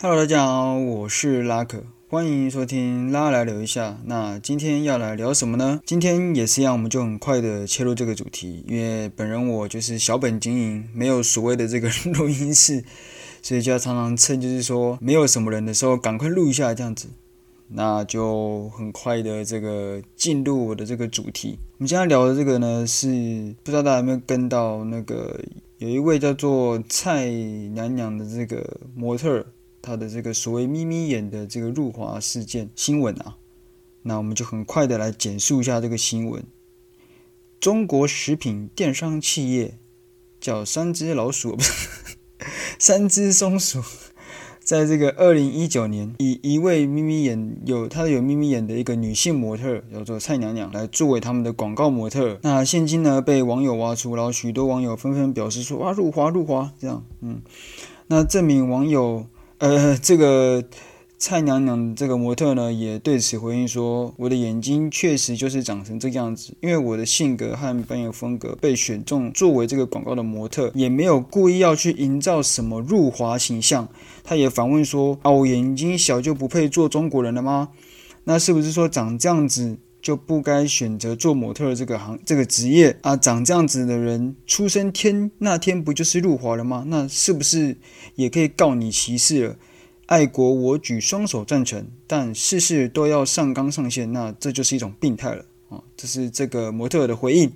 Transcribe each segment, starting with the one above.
Hello，大家好，我是拉可，欢迎收听拉来聊一下。那今天要来聊什么呢？今天也是一样，我们就很快的切入这个主题，因为本人我就是小本经营，没有所谓的这个录音室，所以就要常常趁就是说没有什么人的时候，赶快录一下这样子。那就很快的这个进入我的这个主题。我们今天聊的这个呢，是不知道大家有没有跟到那个有一位叫做蔡娘娘的这个模特儿。他的这个所谓“眯眯眼”的这个入华事件新闻啊，那我们就很快的来简述一下这个新闻。中国食品电商企业叫三只老鼠，不是三只松鼠，在这个二零一九年，以一位眯眯眼有他有眯眯眼的一个女性模特叫做蔡娘娘来作为他们的广告模特。那现今呢被网友挖出，然后许多网友纷纷表示说：“哇，入华入华！”这样，嗯，那这名网友。呃，这个蔡娘娘这个模特呢，也对此回应说：“我的眼睛确实就是长成这个样子，因为我的性格和扮演风格被选中作为这个广告的模特，也没有故意要去营造什么入华形象。”他也反问说：“啊，我眼睛小就不配做中国人了吗？那是不是说长这样子就不该选择做模特这个行这个职业啊？长这样子的人出生天那天不就是入华了吗？那是不是？”也可以告你歧视了，爱国我举双手赞成，但事事都要上纲上线，那这就是一种病态了啊！这是这个模特的回应。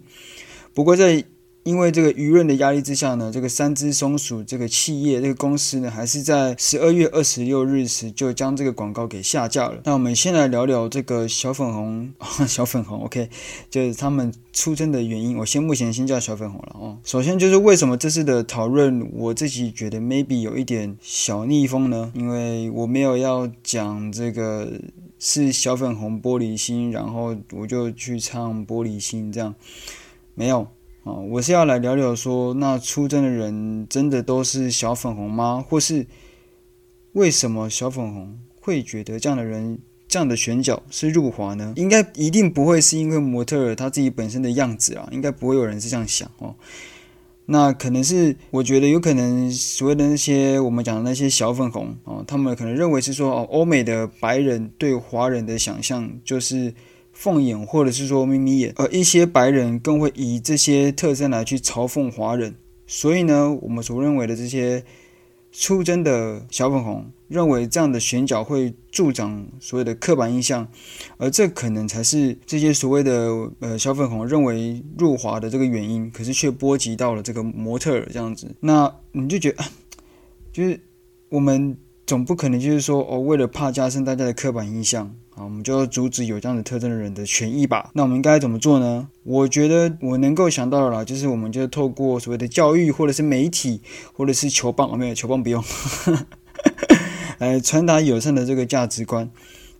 不过在因为这个舆论的压力之下呢，这个三只松鼠这个企业这个公司呢，还是在十二月二十六日时就将这个广告给下架了。那我们先来聊聊这个小粉红，小粉红，OK，就是他们出征的原因。我先目前先叫小粉红了哦。首先就是为什么这次的讨论，我自己觉得 maybe 有一点小逆风呢？因为我没有要讲这个是小粉红玻璃心，然后我就去唱玻璃心这样，没有。啊，我是要来聊聊说，那出征的人真的都是小粉红吗？或是为什么小粉红会觉得这样的人这样的选角是入华呢？应该一定不会是因为模特儿他自己本身的样子啊，应该不会有人是这样想哦。那可能是我觉得有可能所谓的那些我们讲的那些小粉红啊，他们可能认为是说哦，欧美的白人对华人的想象就是。凤眼，或者是说眯眯眼，而一些白人更会以这些特征来去嘲讽华人。所以呢，我们所认为的这些出征的小粉红，认为这样的选角会助长所谓的刻板印象，而这可能才是这些所谓的呃小粉红认为入华的这个原因。可是却波及到了这个模特儿这样子，那你就觉得，就是我们总不可能就是说哦，为了怕加深大家的刻板印象。啊，我们就要阻止有这样的特征的人的权益吧。那我们应该怎么做呢？我觉得我能够想到的啦，就是我们就透过所谓的教育，或者是媒体，或者是球棒，哦，没有球棒不用，来传达友善的这个价值观。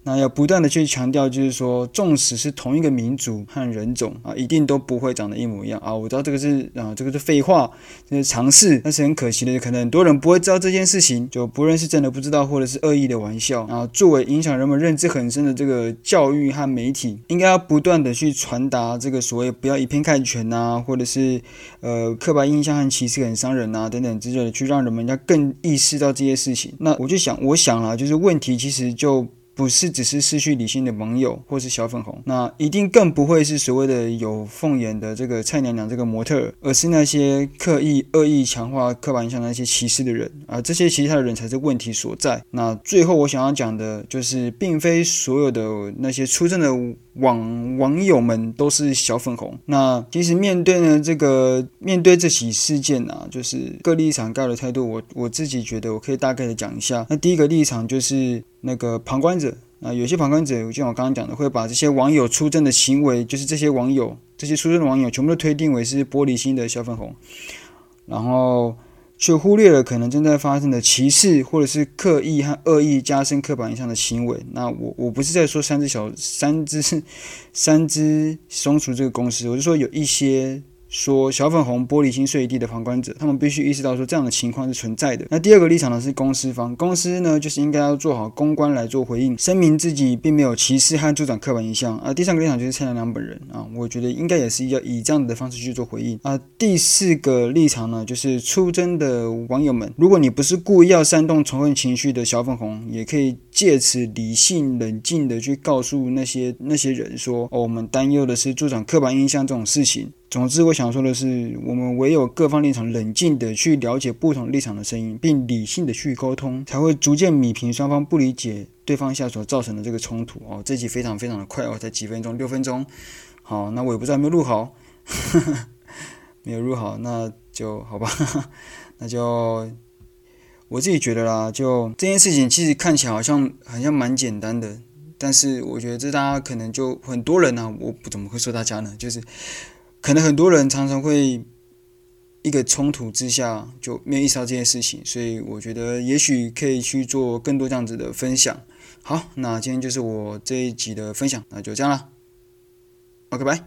那要不断的去强调，就是说，纵使是同一个民族和人种啊，一定都不会长得一模一样啊。我知道这个是啊，这个是废话，这是常识，但是很可惜的，可能很多人不会知道这件事情，就不论是真的不知道，或者是恶意的玩笑啊。作为影响人们认知很深的这个教育和媒体，应该要不断的去传达这个所谓不要以偏概全呐，或者是呃刻板印象和歧视很伤人呐等等之类的，去让人们要更意识到这些事情。那我就想，我想啊，就是问题其实就。不是只是失去理性的盟友或是小粉红，那一定更不会是所谓的有凤眼的这个蔡娘娘这个模特，而是那些刻意恶意强化刻板印象的那些歧视的人啊，这些其他的人才是问题所在。那最后我想要讲的就是，并非所有的那些出征的网网友们都是小粉红。那其实面对呢这个面对这起事件啊，就是各立场各的态度，我我自己觉得我可以大概的讲一下。那第一个立场就是。那个旁观者啊，有些旁观者，就像我刚刚讲的，会把这些网友出征的行为，就是这些网友，这些出征的网友，全部都推定为是玻璃心的小粉红，然后却忽略了可能正在发生的歧视，或者是刻意和恶意加深刻板印象的行为。那我我不是在说三只小三只三只松鼠这个公司，我是说有一些说小粉红玻璃心碎一地的旁观者，他们必须意识到说这样的情况是存在的。那第二个立场呢是公司方，公司呢就是应该要做好公关来做回应，声明自己并没有歧视和助长刻板印象。啊，第三个立场就是蔡娘娘本人啊，我觉得应该也是要以这样子的方式去做回应。啊，第四个立场呢就是出征的网友们，如果你不是故意要煽动仇恨情绪的小粉红，也可以借此理性冷静的去告诉那些那些人说，哦，我们担忧的是助长刻板印象这种事情。总之，我想说的是，我们唯有各方立场冷静的去了解不同立场的声音，并理性的去沟通，才会逐渐弭平双方不理解对方下所造成的这个冲突。哦，这集非常非常的快哦，才几分钟，六分钟。好，那我也不知道有没有录好，没有录好，那就好吧，那就我自己觉得啦，就这件事情其实看起来好像好像蛮简单的，但是我觉得这大家可能就很多人呢、我不怎么会说大家呢，就是。可能很多人常常会一个冲突之下就没有意识到这件事情，所以我觉得也许可以去做更多这样子的分享。好，那今天就是我这一集的分享，那就这样了。OK，拜。